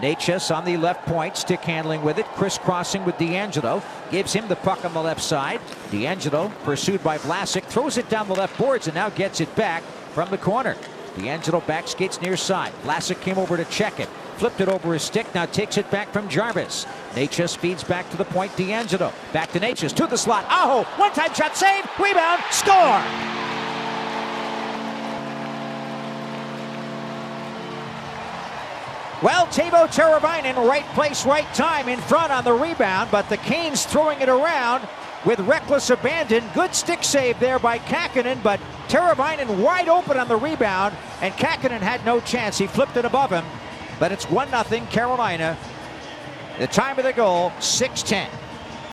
Necas on the left point, stick handling with it, crisscrossing with DeAngelo, Gives him the puck on the left side. DeAngelo, pursued by Vlasic, throws it down the left boards and now gets it back from the corner. DeAngelo back skates near side. Vlasic came over to check it. Flipped it over his stick, now takes it back from Jarvis. Necas feeds back to the point, DeAngelo Back to Necas, to the slot. Aho, one-time shot save, rebound, score! Well, Teuvo Teravainen, right place, right time, in front on the rebound, but the Canes throwing it around with reckless abandon. Good stick save there by Kahkonen, but Teravainen wide open on the rebound, and Kahkonen had no chance. He flipped it above him, but it's 1 0 Carolina. The time of the goal, 6 10.